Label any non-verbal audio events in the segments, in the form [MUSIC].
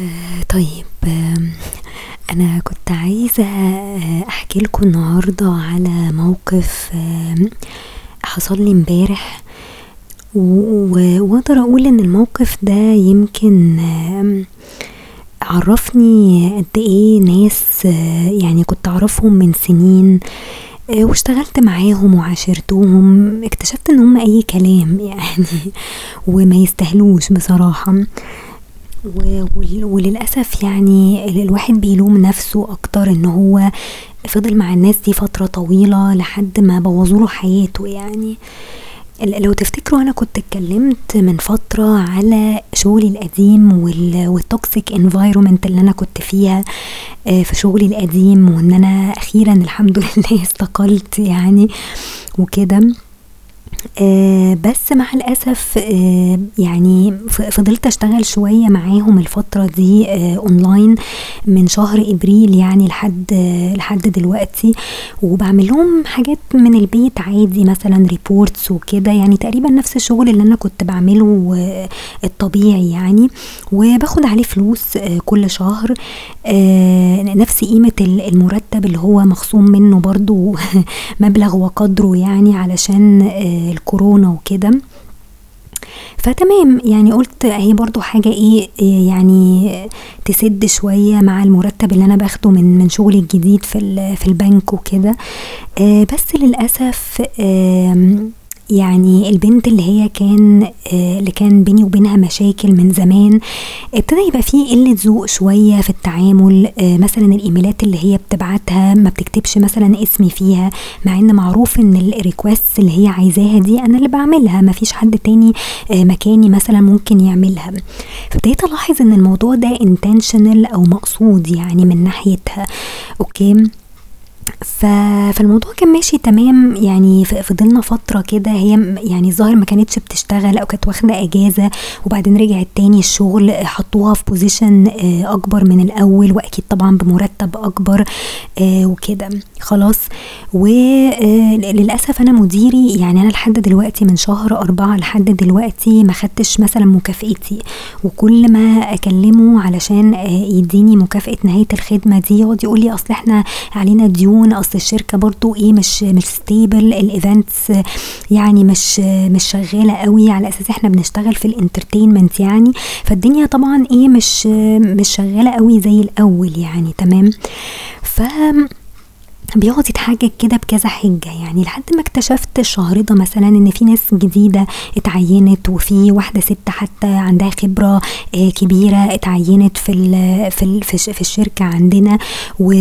آه، طيب أنا كنت عايزة آه، أحكي لكم النهاردة على موقف حصل لي امبارح. و- و- وأقدر أقول إن الموقف ده يمكن عرفني قد إيه ناس آه، يعني كنت أعرفهم من سنين واشتغلت معاهم وعاشرتهم اكتشفت إن هم أي كلام [LAUGHS] يعني وما يستاهلوش بصراحة. و- ول- وللأسف يعني ال- الواحد بيلوم نفسه أكتر إن هو فضل مع الناس دي فترة طويلة لحد ما بوظوله حياته. يعني لو تفتكروا أنا كنت اتكلمت من فترة على شغلي القديم وال- وال toxic environment اللي أنا كنت فيها آه، في شغلي القديم وإن أنا أخيرا الحمد [LAUGHS] لله استقلت يعني وكده. آه بس مع الأسف آه يعني فضلت أشتغل شوية معاهم الفترة دي آه أونلاين من شهر إبريل يعني لحد لحد دلوقتي وبعمل لهم حاجات من البيت عادي مثلا reports وكده يعني تقريبا نفس الشغل اللي أنا كنت بعمله آه الطبيعي يعني وباخد عليه فلوس آه كل شهر آه نفس قيمة ال- المرتب اللي هو مخصوم منه برضو [LAUGHS] مبلغ وقدره يعني علشان الكورونا وكده. فتمام يعني قلت اهي برضو حاجة إيه إيه يعني تسد شوية مع المرتب اللي أنا باخده من من شغلي الجديد في في البنك وكده. آه بس للأسف يعني البنت اللي هي كان آه، اللي كان بيني وبينها مشاكل من زمان ابتدى يبقى فيه قلة ذوق شوية في التعامل آه، مثلا الإيميلات اللي هي بتبعتها ما بتكتبش مثلا اسمي فيها مع إن معروف إن ال request اللي هي عايزاها دي أنا اللي بعملها ما فيش حد تاني آه، مكاني مثلا ممكن يعملها. فابتديت ألاحظ إن الموضوع ده intentional أو مقصود يعني من ناحيتها. okay؟ فالموضوع كان ماشي تمام. يعني فضلنا فترة كده هي يعني الظاهر ما كانتش بتشتغل أو كانت واخدة إجازة وبعدين رجعت تاني الشغل آه، حطوها في position أكبر من الأول وأكيد طبعا بمرتب أكبر آه، وكده. خلاص. وللأسف أنا مديري يعني أنا لحد دلوقتي من شهر أربعة لحد دلوقتي ما خدتش مثلا مكافئتي وكل ما أكلمه علشان آه، يديني مكافأة نهاية الخدمة دي يقعد يقول لي أصل إحنا علينا ديون أصل الشركة برضو إيه مش مش stable ال events يعني مش مش شغالة قوي على أساس إحنا بنشتغل في ال entertainment يعني. فالدنيا طبعا إيه مش مش شغالة قوي زي الأول يعني تمام؟ ف بيقعد يتحجج كده بكذا حجة يعني لحد ما اكتشفت الشهر ده مثلا إن في ناس جديدة اتعينت وفي واحدة ست حتى عندها خبرة آه، كبيرة اتعينت في ال في ال في, الش- في الشركة عندنا و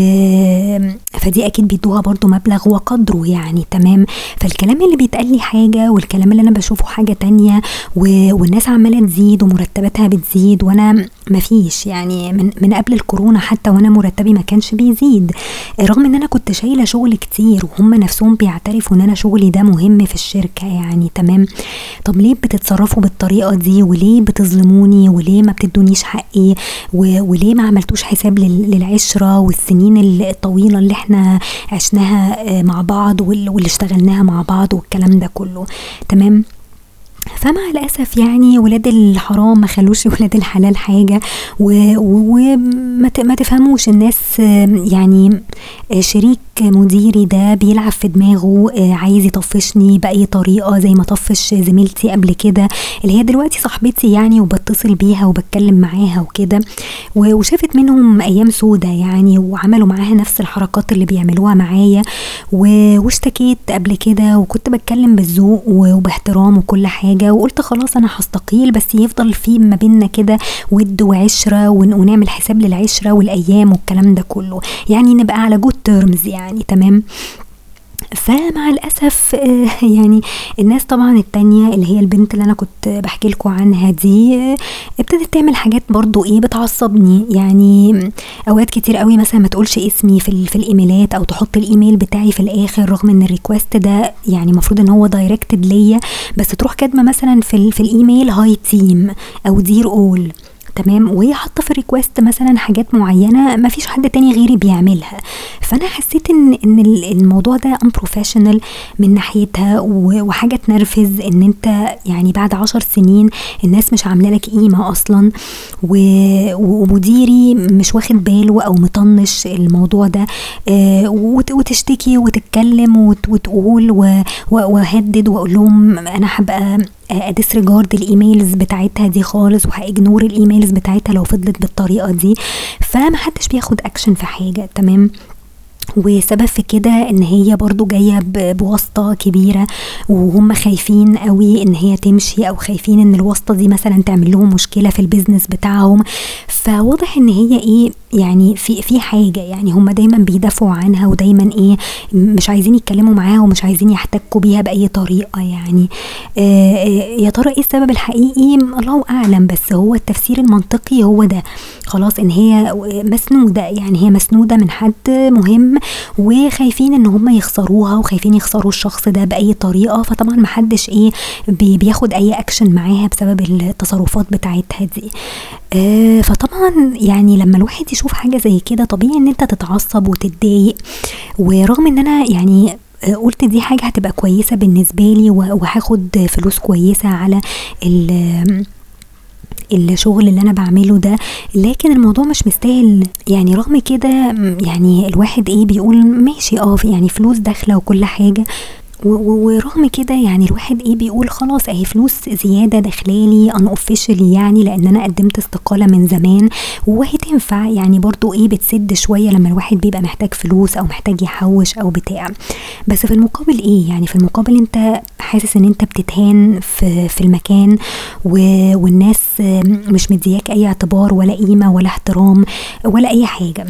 فدي أكيد بيدوها برضو مبلغ وقدره يعني تمام فالكلام اللي بيتقال لي حاجة والكلام اللي أنا بشوفه حاجة تانية. والناس عمالة تزيد ومرتباتها بتزيد وأنا مفيش يعني من من قبل الكورونا حتى وأنا مرتبي ما كانش بيزيد. رغم ان أنا كنت شايلة شغل كتير وهم نفسهم بيعترفوا إن أنا شغلي ده مهم في الشركة يعني تمام. طب ليه بتتصرفوا بالطريقة دي؟ وليه بتظلموني؟ وليه ما بتدونيش حقي؟ وليه ما عملتوش حساب لل- للعشرة والسنين ال- الطويلة اللي إحنا عشناها آه، مع بعض وال- واللي اشتغلناها مع بعض والكلام ده كله؟ تمام. فمع الاسف يعني ولاد الحرام ما خلوش [LAUGHS] ولاد الحلال حاجة وما تفهموش الناس يعني شريك مديري ده بيلعب في دماغه آه، عايز يطفشني بأي طريقة زي ما طفش زميلتي قبل كده اللي هي دلوقتي صاحبتي يعني وبتصل بيها وبتكلم معاها وكده وشافت منهم أيام سودة يعني وعملوا معاها نفس الحركات اللي بيعملوها معايا واشتكيت قبل كده وكنت بتكلم بالذوق وباحترام وكل حاجة وقلت خلاص أنا هستقيل بس يفضل في ما بيننا كده ود وعشرة ون- ونعمل حساب للعشرة والأيام والكلام ده كله. يعني نبقى على جود تيرمز يعني تمام؟ فمع الأسف آه، يعني الناس طبعا التانية اللي هي البنت اللي أنا كنت بحكي لكم عنها دي آه، ابتدت تعمل حاجات برضو إيه بتعصبني. يعني أوقات كتير قوي مثلا ما تقولش اسمي في في الإيميلات أو تحط الإيميل بتاعي في الآخر رغم إن ال request ده يعني المفروض إن هو directed ليا بس تروح كاتبه مثلا في في الإيميل hi team أو dear all تمام؟ وهي حاطه في ال request مثلا حاجات معينة ما فيش حد تاني غيري بيعملها. فأنا حسيت إن إن الموضوع ده unprofessional من ناحيتها وحاجة تنرفز إن أنت يعني بعد عشر سنين الناس مش عاملة لك قيمة أصلا ومديري مش واخد باله أو مطنش الموضوع ده. آه، وتشتكي وتتكلم وتقول وهدد وأقول لهم أنا هبقى أ disregard ال emails بتاعتها دي خالص وها ignore ال emails بتاعتها لو فضلت بالطريقة دي فمحدش بياخد اكشن في حاجة تمام؟ وسبب في كده إن هي برضو جاية بواسطة كبيرة وهم خايفين قوي إن هي تمشي أو خايفين إن الواسطة دي مثلا تعمل لهم مشكلة في البيزنس بتاعهم. فواضح إن هي إيه يعني في في حاجة يعني هم دايما بيدافعوا عنها ودايما إيه مش عايزين يتكلموا معاها ومش عايزين يحتكوا بيها بأي طريقة يعني. آه يا ترى إيه السبب الحقيقي؟ الله أعلم بس هو التفسير المنطقي هو ده. خلاص إن هي مسنودة يعني هي مسنودة من حد مهم وخايفين إن هم يخسروها وخايفين يخسروا الشخص ده بأي طريقة. فطبعا محدش إيه بياخد أي أكشن معاها بسبب التصرفات بتاعتها دي. آه فطبعا يعني لما الواحد يشوف حاجة زي كده طبيعي إن أنت تتعصب وتتضايق. ورغم إن أنا يعني قلت دي حاجة هتبقى كويسة بالنسبة لي وهاخد فلوس كويسة على الشغل اللي أنا بعمله ده. لكن الموضوع مش مستاهل. يعني رغم كده يعني الواحد إيه بيقول ماشي آه يعني فلوس داخلة وكل حاجة. ورغم كده يعني الواحد إيه بيقول خلاص أهي فلوس زيادة داخلالي ان يعني لأن أنا قدمت استقالة من زمان. وهي تنفع يعني برضو إيه بتسد شوية لما الواحد بيبقى محتاج فلوس أو محتاج يحوش أو بتاع. بس في المقابل إيه يعني في المقابل أنت حاسس إن أنت بتتهان في, في المكان والناس مش مدياك أي اعتبار ولا قيمة ولا احترام ولا أي حاجة.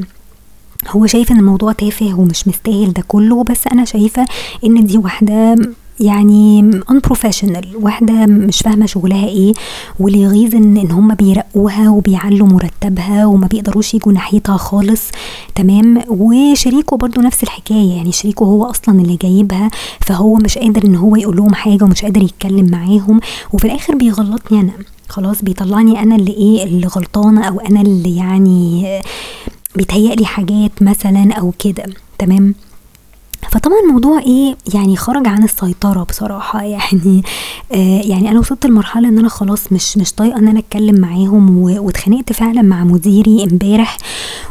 هو شايف إن الموضوع تافه ومش مستاهل ده كله بس أنا شايفة إن دي واحدة يعني unprofessional واحدة مش فاهمة شغلها إيه واللي يغيظ إن, إن هم بيرقوها وبيعلوا مرتبها وما بيقدروش يجوا ناحيتها خالص تمام؟ وشريكه برضو نفس الحكاية يعني شريكه هو أصلا اللي جايبها فهو مش قادر إن هو يقول لهم حاجة ومش قادر يتكلم معاهم وفي الآخر بيغلطني أنا. خلاص بيطلعني أنا اللي إيه اللي غلطانة أو أنا اللي يعني بيتهيألي حاجات مثلا أو كده تمام؟ فطبعا الموضوع إيه يعني خرج عن السيطرة بصراحة. يعني آه يعني أنا وصلت لمرحلة إن أنا خلاص مش مش طايقة إن أنا أتكلم معاهم واتخانقت فعلا مع مديري امبارح.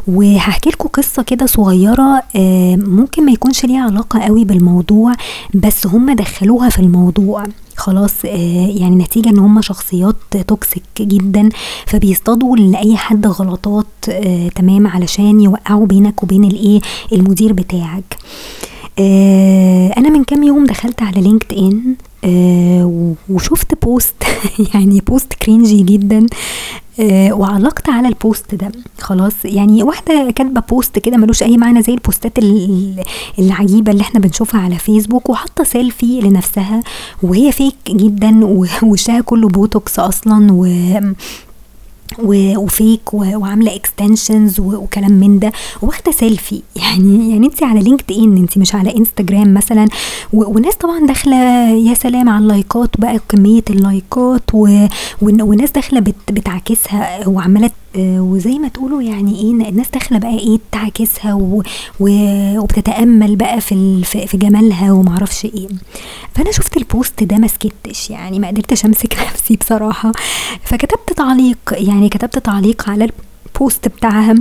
وهحكي لكم قصة كده صغيرة آه ممكن ما يكونش ليها علاقة قوي بالموضوع بس هم دخلوها في الموضوع. خلاص آه يعني نتيجة إن هم شخصيات toxic جدا فبيصطادوا لأي حد غلطات آه تمام علشان يوقعوا بينك وبين الإيه المدير بتاعك. آه أنا من كام يوم دخلت على LinkedIn آه وشفت post [LAUGHS] يعني post cringey جدا آه وعلقت على ال post ده. خلاص يعني واحدة كاتبة post كده ملوش أي معنى زي البوستات العجيبة اللي إحنا بنشوفها على فيسبوك وحاطة سيلفي لنفسها وهي fake جدا ووشها [LAUGHS] كله بوتوكس أصلا و و fake وعاملة extensions وكلام من ده. واخده سيلفي [LAUGHS] يعني يعني انت على LinkedIn انت مش على انستجرام مثلا. وناس طبعا داخلة يا سلام على اللايكات بقى كمية اللايكات وناس داخلة بتعاكسها وعمالة آه، وزي ما تقولوا يعني إيه الناس داخلة بقى إيه تعاكسها وبتتأمل بقى في في جمالها ومعرفش إيه. فأنا شفت ال post ده ما سكتش يعني ما قدرتش أمسك [LAUGHS] نفسي بصراحة. فكتبت تعليق يعني كتبت تعليق على ال post بتاعها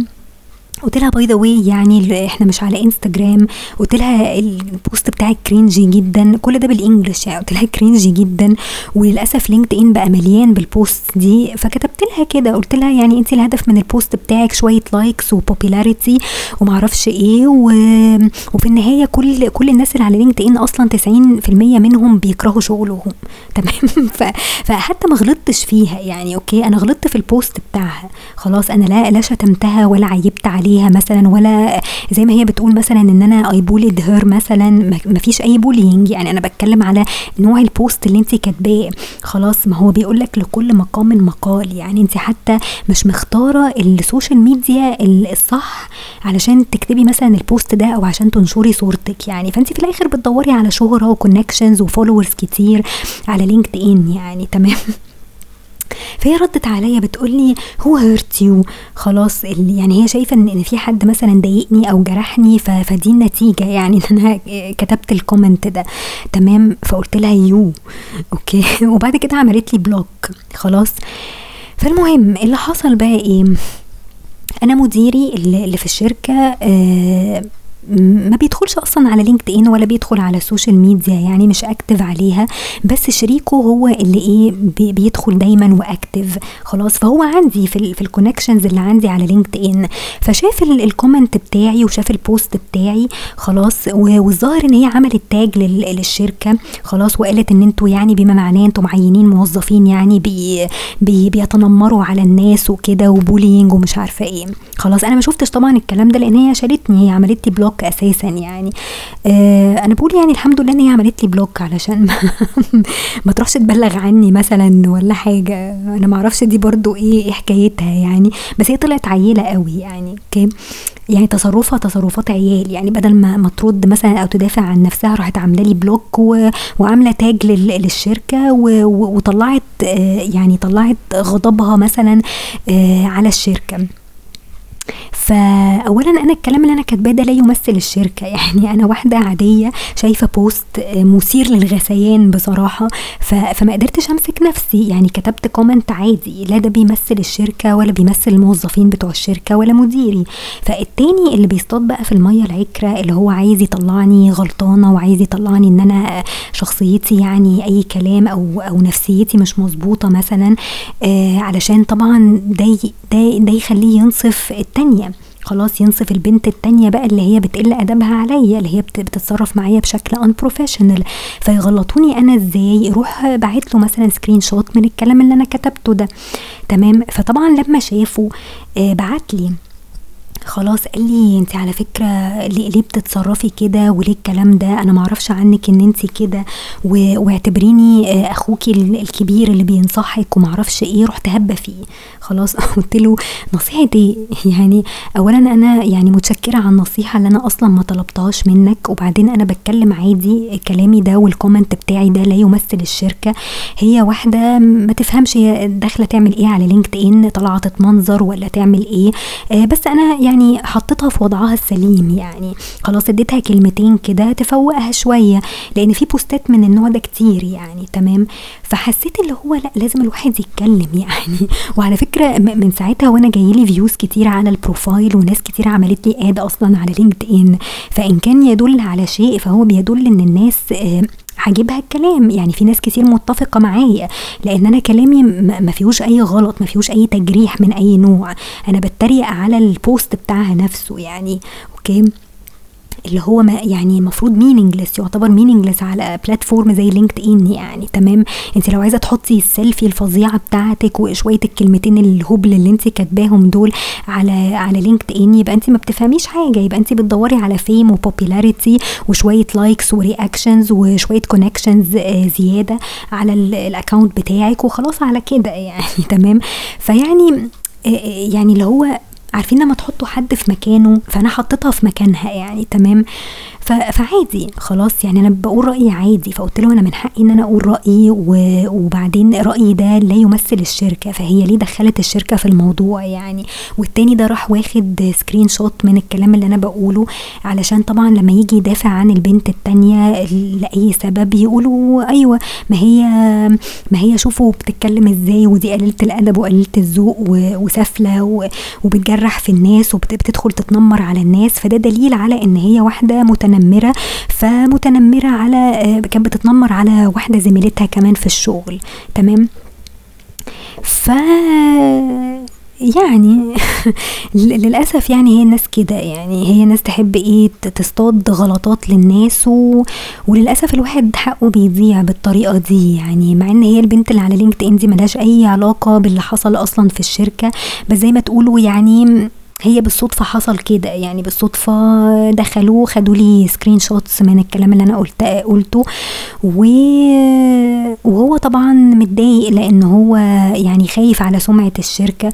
قلت لها by the way يعني إحنا مش على انستجرام قلت لها ال post بتاعك cringey جدا. كل ده بال English يعني. قلت لها cringey جدا. وللأسف LinkedIn بقى مليان بال post دي. فكتبت لها كده. قلت لها يعني انت الهدف من ال post بتاعك شوية likes و popularity ومعرفش إيه. و... وفي النهاية كل كل الناس اللي على LinkedIn أصلا 90% منهم بيكرهوا شغلهم. [LAUGHS] تمام. ف... فحتى ما غلطتش فيها يعني. okay؟ أنا غلطت في ال post بتاعها. خلاص أنا لا لا شتمتها ولا عيبت عليها. عليها مثلا ولا زي ما هي بتقول مثلا إن أنا I bullied her مثلا ما فيش أي bullying يعني أنا بتكلم على نوع ال post اللي انت كاتباه. خلاص ما هو بيقول لك لكل مقام مقال. يعني انت حتى مش مختارة ال social media الصح علشان تكتبي مثلا ال post ده أو عشان تنشري صورتك. يعني فانت في الآخر بتدوري على شهرة و connections و followers كتير على LinkedIn يعني تمام. فهي ردت عليا بتقول لي who hurt you خلاص يعني هي شايفة ان إن في حد مثلا ضايقني أو جرحني فدي النتيجة يعني [LAUGHS] إن أنا كتبت ال comment ده. تمام؟ فقلت لها you okay. [LAUGHS] وبعد كده عملت لي block خلاص. فالمهم اللي حصل بقى إيه؟ أنا مديري اللي في الشركة آه ما بيدخلش أصلا على LinkedIn ولا بيدخل على ال social media يعني مش active عليها. بس شريكه هو اللي إيه بيدخل دايما و active خلاص فهو عندي في في ال connections اللي عندي على LinkedIn فشاف ال comment بتاعي وشاف ال post بتاعي خلاص والظاهر إن هي عملت tag للشركة. خلاص وقالت إن أنتوا يعني بما معناه أنتوا معينين موظفين يعني بي بي بيتنمروا على الناس وكده و bullying ومش عارفة إيه. خلاص أنا ما شفتش طبعا الكلام ده لأن هي شالتني. هي عملت لي block أساسا يعني. آه أنا بقول يعني الحمد لله إن هي عملت لي block علشان [LAUGHS] ما, ما تروحش تبلغ عني مثلا ولا حاجة. أنا ما أعرفش دي برضو إيه إيه حكايتها يعني. بس هي طلعت عيلة قوي يعني okay؟ يعني تصرفها تصرفات عيال يعني. بدل ما ما ترد مثلا أو تدافع عن نفسها راحت عاملة لي block وعاملة tag للشركة وطلعت آه يعني طلعت غضبها مثلا آه على الشركة. فاولا أنا الكلام اللي أنا كاتباه ده لا يمثل الشركة. [LAUGHS] يعني أنا واحدة عادية شايفة post مثير للغثيان بصراحة. فما قدرتش أمسك نفسي. يعني كتبت comment عادي. لا ده بيمثل الشركة ولا بيمثل الموظفين بتوع الشركة ولا مديري. فالتاني اللي بيصطاد بقى في المية العكرة اللي هو عايز يطلعني غلطانة وعايز يطلعني إن أنا شخصيتي يعني أي كلام أو أو نفسيتي مش مظبوطة مثلا آه علشان طبعا ده ده ده يخليه ينصف التانية. خلاص ينصف البنت التانية بقى اللي هي بتقل أدبها عليا اللي هي بتتصرف معايا بشكل unprofessional. فيغلطوني أنا إزاي؟ يروح بعت له مثلا سكرين شوت من الكلام اللي أنا كتبته ده. تمام؟ فطبعا لما شافوا آه بعت لي. خلاص قال لي انت على فكرة ليه, ليه بتتصرفي كده وليه الكلام ده؟ أنا معرفش عنك إن انت كده واعتبريني آه، أخوكي الكبير اللي بينصحك ومعرفش إيه رحت هبة فيه. خلاص [LAUGHS] قلت له نصيحه إيه يعني اولا أنا يعني متشكرة على النصيحة اللي أنا أصلا ما طلبتهاش منك وبعدين أنا بتكلم عادي كلامي ده والكومنت بتاعي ده لا يمثل الشركة. هي واحدة ما تفهمش هي داخلة تعمل إيه على LinkedIn طالعه تتمنظر ولا تعمل إيه آه بس أنا يعني يعني حطيتها في وضعها السليم يعني خلاص اديتها كلمتين كده تفوقها شوية لأن في posتات من النوع ده كتير يعني تمام؟ فحسيت اللي هو لأ لازم الواحد يتكلم [LAUGHS] يعني. وعلى فكرة من ساعتها وأنا جايلي views كتير على ال profile وناس كتير عملت لي add أصلا على LinkedIn فإن كان يدل على شيء فهو بيدل إن الناس عاجبها الكلام. يعني في ناس كتير متفقة معايا لأن أنا كلامي ما فيهوش أي غلط ما فيهوش أي تجريح من أي نوع. أنا بتريق على ال post بتاعها نفسه يعني. okay؟ اللي هو ما يعني المفروض meaningless يعتبر meaningless على platform زي LinkedIn يعني تمام؟ انت لو عايزة تحطي السيلفي الفظيعة بتاعتك وشوية الكلمتين الهبل اللي انت كاتباهم دول على على LinkedIn يبقى انت ما بتفهميش حاجة يبقى انت بتدوري على fame و popularity وشوية likes و reactions وشوية connections آه، زيادة على ال account بتاعك وخلاص على كده يعني [LAUGHS] تمام؟ فيعني آه، آه، يعني اللي هو عارفين لما تحطوا حد في مكانه فأنا حطيتها في مكانها يعني تمام؟ فعادي خلاص يعني أنا بقول رأيي عادي فقلت له أنا من حقي إن أنا أقول رأيي وبعدين رأيي ده لا يمثل الشركة فهي ليه دخلت الشركة في الموضوع يعني؟ والتاني ده راح واخد screenshot من الكلام اللي أنا بقوله علشان طبعا لما يجي يدافع عن البنت التانية لأي سبب يقولوا أيوه ما هي ما هي شوفوا بتتكلم إزاي ودي قليلة الأدب وقليلة الذوق وسافلة وبتجرح في الناس وبتدخل تتنمر على الناس فده دليل على إن هي واحدة متنمره متنمرة فمتنمرة على آه، كانت بتتنمر على واحدة زميلتها كمان في الشغل. تمام؟ ف يعني [LAUGHS] للأسف يعني هي الناس كده يعني هي ناس تحب إيه تصطاد غلطات للناس و... وللأسف الواحد حقه بيضيع بالطريقة دي يعني مع إن هي البنت اللي على LinkedIn دي ملهاش أي علاقة باللي حصل أصلا في الشركة بس زي ما تقولوا يعني هي بالصدفة حصل كده يعني بالصدفة دخلوه خدوا لي screenshots من الكلام اللي أنا قلت قلته. وهو طبعا متضايق لأن هو يعني خايف على سمعة الشركة.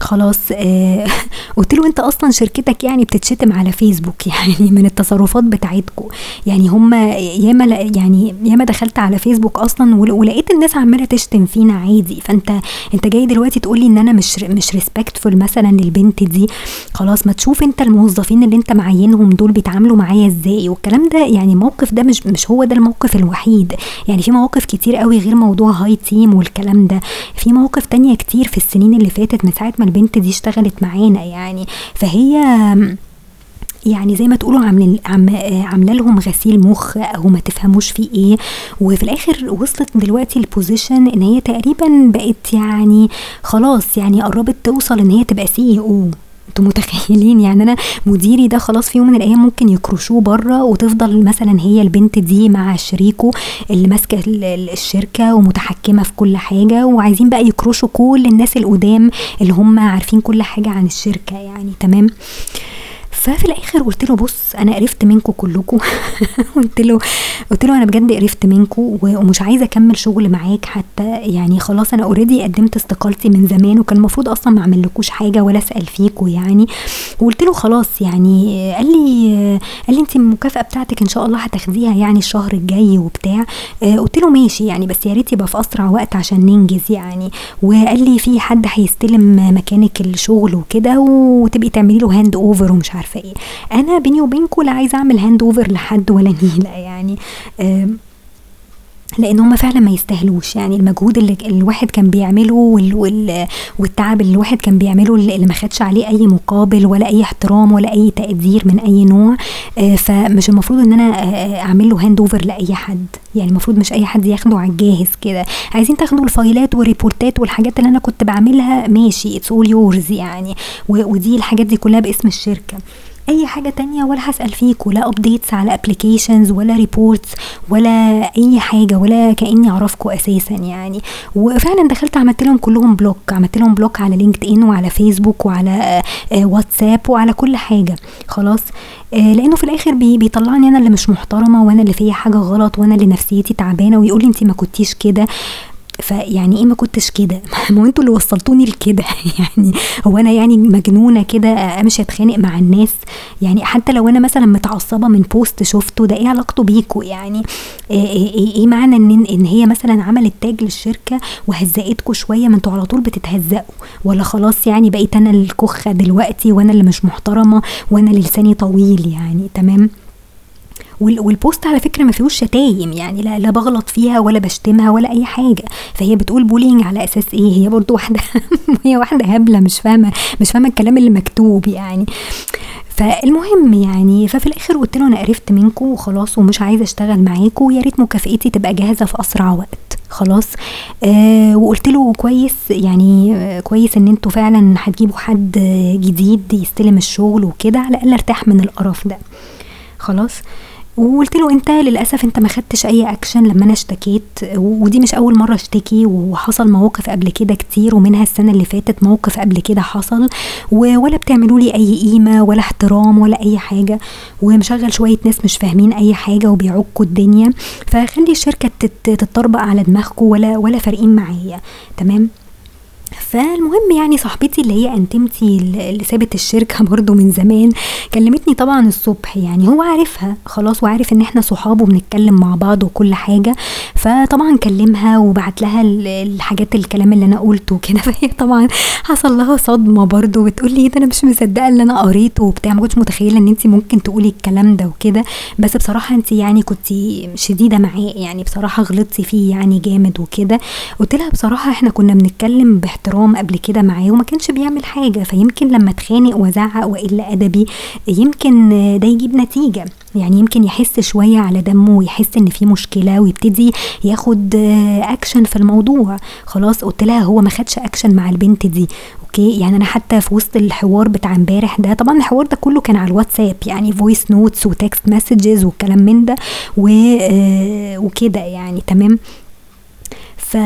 خلاص آه [LAUGHS] قلت له أنت أصلا شركتك يعني بتتشتم على فيسبوك [LAUGHS] يعني من التصرفات بتاعتكم يعني هم ياما يعني ياما دخلت على فيسبوك أصلا ولقيت الناس عمالة تشتم فينا عادي. فأنت أنت جاي دلوقتي تقولي إن أنا مش مش ريسبكتفول مثلا للبنت دي. خلاص ما تشوف انت الموظفين اللي انت معينهم دول بيتعاملوا معايا إزاي؟ والكلام ده يعني الموقف ده مش مش هو ده الموقف الوحيد. يعني في مواقف كتير قوي غير موضوع high team والكلام ده. في مواقف تانية كتير في السنين اللي فاتت من ساعة ما البنت دي اشتغلت معانا يعني. فهي يعني زي ما تقولوا عاملين عاملة لهم غسيل مخ أو ما تفهموش في إيه. وفي الآخر وصلت دلوقتي ل position إن هي تقريبا بقت يعني خلاص يعني قربت توصل إن هي تبقى CEO أنتوا متخيلين؟ يعني أنا مديري ده خلاص في يوم من الأيام ممكن يكرشوه بره وتفضل مثلا هي البنت دي مع شريكه اللي ماسكة الشركة ومتحكمة في كل حاجة وعايزين بقى يكرشوا كل الناس القدام اللي هم عارفين كل حاجة عن الشركة يعني تمام؟ ففي الآخر قلت له بص أنا قرفت منكم كلكم. [LAUGHS] قلت له قلت له أنا بجد قرفت منكم ومش عايزة أكمل شغل معاك حتى يعني خلاص أنا اوريدي قدمت استقالتي من زمان وكان المفروض أصلا ما أعملكوش حاجة ولا أسأل فيكم يعني. وقلت له خلاص يعني قال لي قال لي انت المكافأة بتاعتك إن شاء الله هتاخديها يعني الشهر الجاي وبتاع. قلت له ماشي يعني بس يا ريت يبقى في أسرع وقت عشان ننجز يعني. وقال لي في حد هيستلم مكانك الشغل وكده وتبقي تعملي له hand over ومش عارفة عارفة إيه. أنا بيني وبينكم لا عايزة أعمل hand over لحد ولا نيلة يعني. لأن هم فعلا ما يستاهلوش. يعني المجهود اللي الواحد كان بيعمله وال وال والتعب اللي الواحد كان بيعمله اللي ما خدش عليه أي مقابل ولا أي احترام ولا أي تقدير من أي نوع آه فمش المفروض إن أنا آه أعمل له hand over لأي حد. يعني المفروض مش أي حد ياخده على الجاهز كده. عايزين تاخدوا الفايلات وال report ات والحاجات اللي أنا كنت بعملها ماشي it's all yours يعني. ودي الحاجات دي كلها باسم الشركة. أي حاجة تانية ولا هسأل فيكوا لا updates على applications ولا reports ولا أي حاجة ولا كأني أعرفكوا أساسا يعني. وفعلا دخلت عملت لهم كلهم block عملت لهم block على LinkedIn وعلى فيسبوك وعلى واتساب وعلى كل حاجة. خلاص. لأنه في الآخر بي بيطلعني أنا اللي مش محترمة وأنا اللي فيا حاجة غلط وأنا اللي نفسيتي تعبانة ويقول لي انت ما كنتيش كده. فيعني إيه ما كنتش كده؟ [LAUGHS] ما أنتوا اللي وصلتوني لكده. [LAUGHS] يعني هو أنا يعني مجنونة كده امشي اتخانق مع الناس. يعني حتى لو أنا مثلا متعصبة من post شفته ده إيه علاقته بيكوا؟ يعني إيه, إيه, إيه معنى إن إن هي مثلا عملت tag للشركة وهزقتكوا شوية؟ ما أنتوا على طول بتتهزقوا. ولا خلاص يعني بقيت أنا الكخة دلوقتي وأنا اللي مش محترمة وأنا لساني طويل يعني تمام؟ وال post على فكرة ما فيهوش شتايم يعني لا, لا بغلط فيها ولا بشتمها ولا أي حاجة. فهي بتقول bullying على أساس إيه؟ هي برضو واحدة [LAUGHS] هي واحدة هبلة مش فاهمة مش فاهمة الكلام اللي مكتوب يعني. فالمهم يعني ففي الآخر قلت له أنا قرفت منكم وخلاص ومش عايزة أشتغل معاكم ويا ريت مكافئتي تبقى جاهزة في أسرع وقت. خلاص. آه وقلت له كويس يعني آه كويس إن أنتوا فعلا هتجيبوا حد جديد يستلم الشغل وكده على الأقل أرتاح من القرف ده. خلاص. وقلت له انت للأسف انت ما خدتش أي اكشن لما أنا اشتكيت ودي مش أول مرة أشتكي وحصل مواقف قبل كده كتير ومنها السنة اللي فاتت موقف قبل كده حصل ولا بتعملوا لي أي قيمة ولا احترام ولا أي حاجة ومشغل شوية ناس مش فاهمين أي حاجة وبيعكوا الدنيا فخلي الشركة تتطربق على دماغكم ولا ولا فارقين معايا. تمام؟ فالمهم يعني صاحبتي اللي هي انتمتي اللي سابت الشركة [LAUGHS] برضو من زمان كلمتني طبعا الصبح يعني هو عارفها خلاص وعارف إن إحنا صحاب وبنتكلم مع بعض وكل حاجة فطبعا كلمها وبعت لها الحاجات الكلام اللي أنا قلته وكده [LAUGHS] فهي طبعا حصل لها صدمة برضو بتقول لي ده أنا مش مصدقة اللي أنا قريته وبتاع ما كنتش متخيلة إن انت ممكن تقولي الكلام ده وكده. بس بصراحة انت يعني كنت شديدة معاه يعني بصراحة غلطتي فيه يعني جامد وكده. قلت لها بصراحة إحنا كنا بنتكلم باحترام قبل كده معاه وما كانش بيعمل حاجة فيمكن لما اتخانق وزعق وأقل أدبي يمكن ده يجيب نتيجة. يعني يمكن يحس شوية على دمه ويحس إن في مشكلة ويبتدي ياخد اكشن في الموضوع. خلاص قلت لها هو ما خدش اكشن مع البنت دي. أوكي؟ يعني أنا حتى في وسط الحوار بتاع امبارح ده طبعا الحوار ده كله كان على الواتساب يعني voice notes و text messages والكلام من ده وكده يعني تمام؟ ف...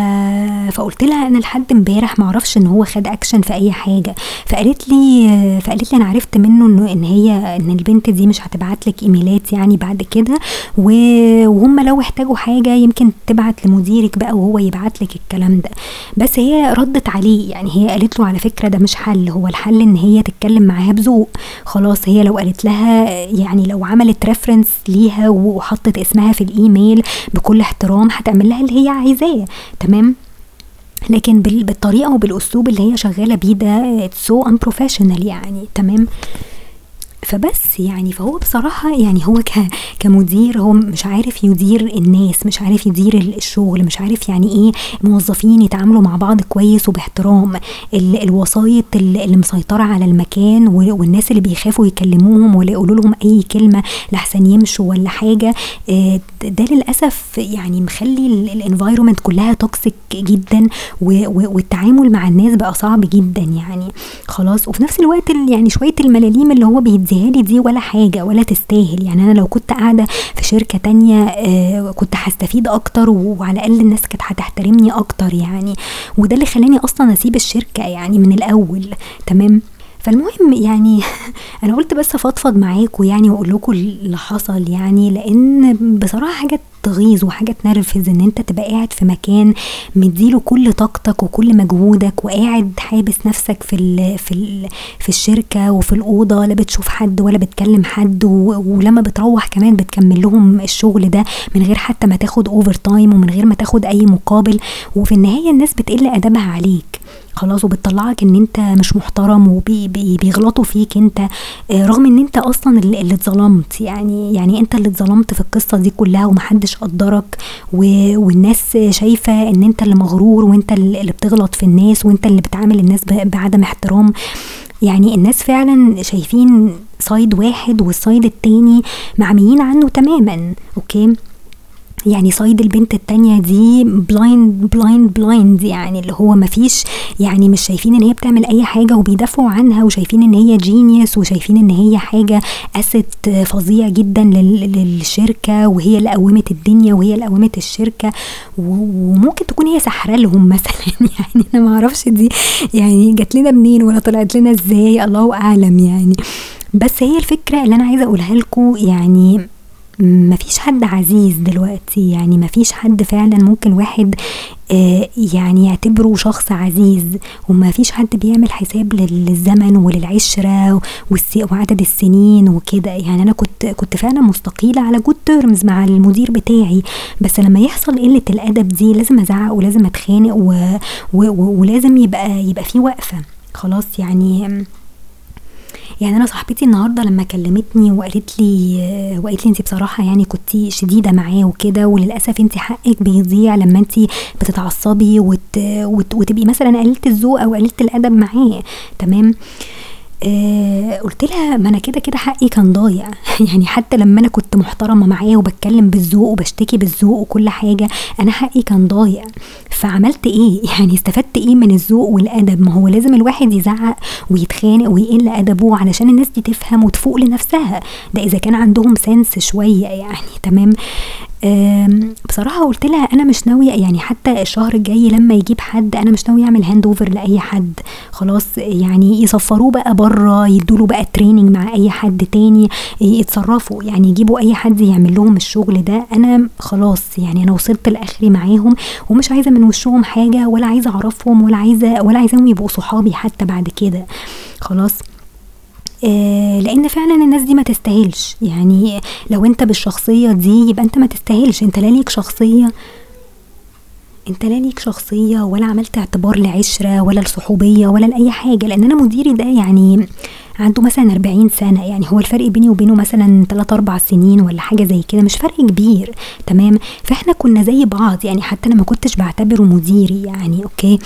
فقلت لها أنا لحد امبارح ما أعرفش إن هو خد اكشن في أي حاجة. فقالت لي فقالت لي أنا عرفت منه إنه إن هي إن البنت دي مش هتبعت لك إيميلات يعني بعد كده. وهم لو احتاجوا حاجة يمكن تبعت لمديرك بقى وهو يبعت لك الكلام ده. بس هي ردت عليه يعني هي قالت له على فكرة ده مش حل. هو الحل إن هي تتكلم معاها بذوق. خلاص هي لو قالت لها يعني لو عملت reference ليها وحطت اسمها في الإيميل بكل احترام هتعمل لها اللي هي عايزاه. تمام؟ لكن بالطريقة وبالأسلوب اللي هي شغالة بيه ده سو so يعني تمام؟ فبس يعني فهو بصراحة يعني هو كمدير هو مش عارف يدير الناس مش عارف يدير الشغل مش عارف يعني إيه موظفين يتعاملوا مع بعض كويس وباحترام. الوسايط اللي مسيطرة على المكان والناس اللي بيخافوا يكلموهم ولا يقولوا لهم أي كلمة لحسن يمشوا ولا حاجة آه، ده للأسف يعني مخلي ال environment كلها toxic جدا والتعامل مع الناس بقى صعب جدا يعني. خلاص وفي نفس الوقت يعني شوية الملاليم اللي هو بيديها لي دي ولا حاجة ولا تستاهل. يعني أنا لو كنت قاعدة في شركة تانية آه كنت هستفيد أكتر وعلى الأقل الناس كانت هتحترمني أكتر يعني. وده اللي خلاني أصلا أسيب الشركة يعني من الأول. تمام؟ فالمهم يعني [LAUGHS] أنا قلت بس أفضفض معاكم يعني وأقول لكم اللي حصل يعني لأن بصراحة حاجة تغيظ وحاجة تنرفز إن أنت تبقى قاعد في مكان مديله كل طاقتك وكل مجهودك وقاعد حابس نفسك في ال في ال في الشركة وفي الأوضة لا بتشوف حد ولا بتكلم حد ولما بتروح كمان بتكمل لهم الشغل ده من غير حتى ما تاخد overtime ومن غير ما تاخد أي مقابل وفي النهاية الناس بتقل أدبها عليك. خلاص وبتطلعك إن أنت مش محترم وبيغلطوا فيك أنت آه، رغم إن أنت أصلا اللي اتظلمت. يعني يعني أنت اللي اتظلمت في القصة دي كلها ومحدش قدرك والناس شايفة إن أنت اللي مغرور وأنت اللي بتغلط في الناس وأنت اللي بتعامل الناس بعدم احترام. يعني الناس فعلا شايفين side واحد وال side التاني معميين عنه تماما أوكي؟ يعني side البنت التانية دي blind blind blind يعني اللي هو مفيش يعني مش شايفين إن هي بتعمل أي حاجة وبيدافعوا عنها وشايفين إن هي genius وشايفين إن هي حاجة asset فظيع جدا للشركة وهي اللي قومت الدنيا وهي اللي قومت الشركة. وممكن تكون هي سحرة لهم مثلا [LAUGHS] يعني أنا معرفش دي يعني جات لنا منين ولا طلعت لنا إزاي الله أعلم يعني. بس هي الفكرة اللي أنا عايزة أقولها لكم يعني مفيش حد عزيز دلوقتي. يعني مفيش حد فعلا ممكن واحد آه يعني يعتبره شخص عزيز. ومفيش حد بيعمل حساب للزمن وللعشرة وعدد السنين وكده. يعني أنا كنت كنت فعلا مستقيلة على جود تيرمز مع المدير بتاعي. بس لما يحصل قلة الأدب دي لازم أزعق ولازم أتخانق ولازم يبقى يبقى في وقفة. خلاص يعني يعني أنا صاحبتي النهارده لما كلمتني وقالت لي وقالت لي انت بصراحة يعني كنتي شديدة معاه وكده وللأسف انت حقك بيضيع لما انت بتتعصبي وت... وت... وتبقي مثلا قليله الذوق أو قليله الأدب معاه تمام؟ آه قلت لها ما أنا كده كده حقي كان ضايع. [LAUGHS] يعني حتى لما أنا كنت محترمة معاه وبتكلم بالذوق وبشتكي بالذوق وكل حاجة أنا حقي كان ضايع. فعملت إيه؟ [LAUGHS] يعني استفدت إيه من الذوق والأدب؟ ما هو لازم الواحد يزعق ويتخانق ويقل أدبه علشان الناس دي تفهم وتفوق لنفسها. ده إذا كان عندهم sense شوية يعني تمام؟ بصراحة قلت لها أنا مش ناوية يعني حتى الشهر الجاي لما يجيب حد أنا مش ناوية أعمل handover لأي حد. خلاص يعني يسفروه بقى بره يدوله بقى training مع أي حد تاني يتصرفوا يعني يجيبوا أي حد يعمل لهم الشغل ده. أنا خلاص يعني أنا وصلت لآخري معاهم ومش عايزة من وشهم حاجة ولا عايزة أعرفهم ولا عايزة ولا عايزاهم يبقوا صحابي حتى بعد كده. خلاص. لأن فعلا الناس دي ما تستاهلش. يعني لو أنت بالشخصية دي يبقى أنت ما تستاهلش. أنت لا ليك شخصية. أنت لا ليك شخصية ولا عملت اعتبار لعشرة ولا لصحوبية ولا لأي حاجة. لأن أنا مديري ده يعني عنده مثلا 40 سنة. يعني هو الفرق بيني وبينه مثلا 3 4 سنين ولا حاجة زي كده. مش فرق كبير. تمام؟ فإحنا كنا زي بعض. يعني حتى أنا ما كنتش بعتبره مديري. يعني أوكي؟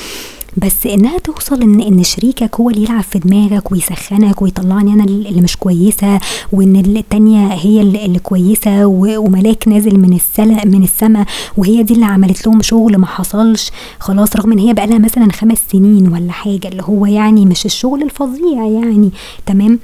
بس إنها توصل ان إن شريكك هو اللي يلعب في دماغك ويسخنك ويطلعني أنا اللي مش كويسة وإن التانية هي اللي كويسة وملاك نازل من السلا من السماء وهي دي اللي عملت لهم شغل ما حصلش. خلاص رغم إن هي بقى لها مثلا خمس سنين ولا حاجة اللي هو يعني مش الشغل الفظيع يعني. تمام؟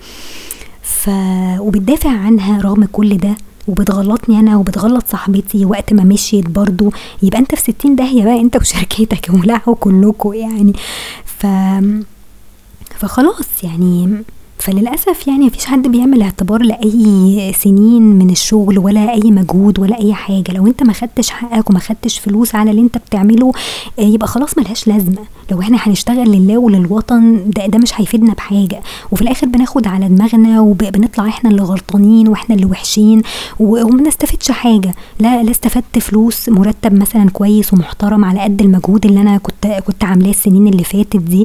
ف وبتدافع عنها رغم كل ده. وبتغلطني أنا وبتغلط صاحبتي وقت ما مشيت برضو. يبقى أنت في ستين داهيه بقى أنت [LAUGHS] وشركتك ولعوا كلكم يعني. ف فخلاص يعني فللأسف يعني مفيش حد بيعمل اعتبار لأي سنين من الشغل ولا أي مجهود ولا أي حاجة. لو أنت ما خدتش حقك وما خدتش فلوس على اللي أنت بتعمله آه، يبقى خلاص ملهاش لازمة. لو إحنا هنشتغل لله وللوطن ده, ده مش هيفيدنا بحاجة. وفي الآخر بناخد على دماغنا وبنطلع إحنا اللي غلطانين وإحنا اللي وحشين وما نستفدش حاجة. لا لا استفدت فلوس مرتب مثلا كويس ومحترم على قد المجهود اللي أنا كنت كنت عاملاه السنين اللي فاتت دي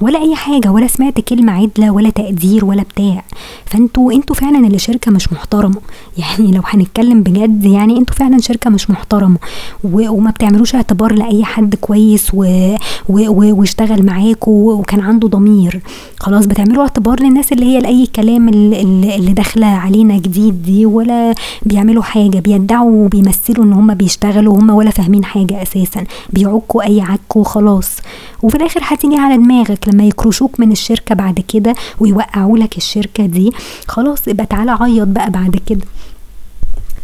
ولا أي حاجة ولا سمعت كلمة عدلة ولا تقدير. تقدير ولا بتاع. فانتوا أنتوا فعلا اللي شركة مش محترمة. يعني لو هنتكلم بجد يعني أنتوا فعلا شركة مش محترمة. وما بتعملوش اعتبار لأي حد كويس و... و... و... واشتغل معاكوا وكان عنده ضمير. خلاص بتعملوا اعتبار للناس اللي هي لأي كلام اللي, اللي داخلة علينا جديد دي ولا بيعملوا حاجة. بيدعوا وبيمثلوا إن هم بيشتغلوا هم ولا فاهمين حاجة أساسا. بيعكوا أي عك وخلاص. وفي الآخر هتيجي على دماغك لما يكرشوك من الشركة بعد كده ويوقعوا لك الشركة دي. خلاص يبقى تعالى عيط بقى بعد كده.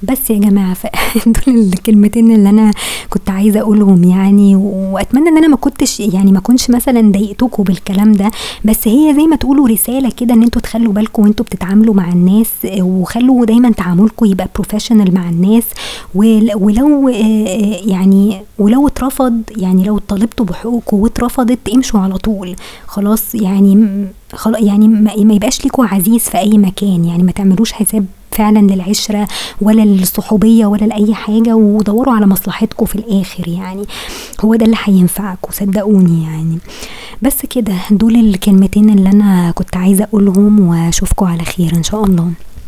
بس يا جماعة [LAUGHS] دول الكلمتين اللي أنا كنت عايزة أقولهم يعني وأتمنى إن أنا ما كنتش يعني ما كنتش مثلا ضايقتكم بالكلام ده بس هي زي ما تقولوا رسالة كده إن أنتوا تخلوا بالكم وأنتوا بتتعاملوا مع الناس وخلوا دايما تعاملكم يبقى بروفيشنال مع الناس ولو يعني ولو اترفض يعني لو طالبتوا بحقوقكم واترفضت امشوا على طول. خلاص يعني خلاص يعني ما يبقاش ليكوا عزيز في أي مكان يعني ما تعملوش حساب فعلا للعشرة ولا للصحوبية ولا لأي حاجة ودوروا على مصلحتكم في الآخر يعني. هو ده اللي هينفعكم صدقوني يعني. بس كده دول الكلمتين اللي أنا كنت عايزة أقولهم وأشوفكم على خير إن شاء الله.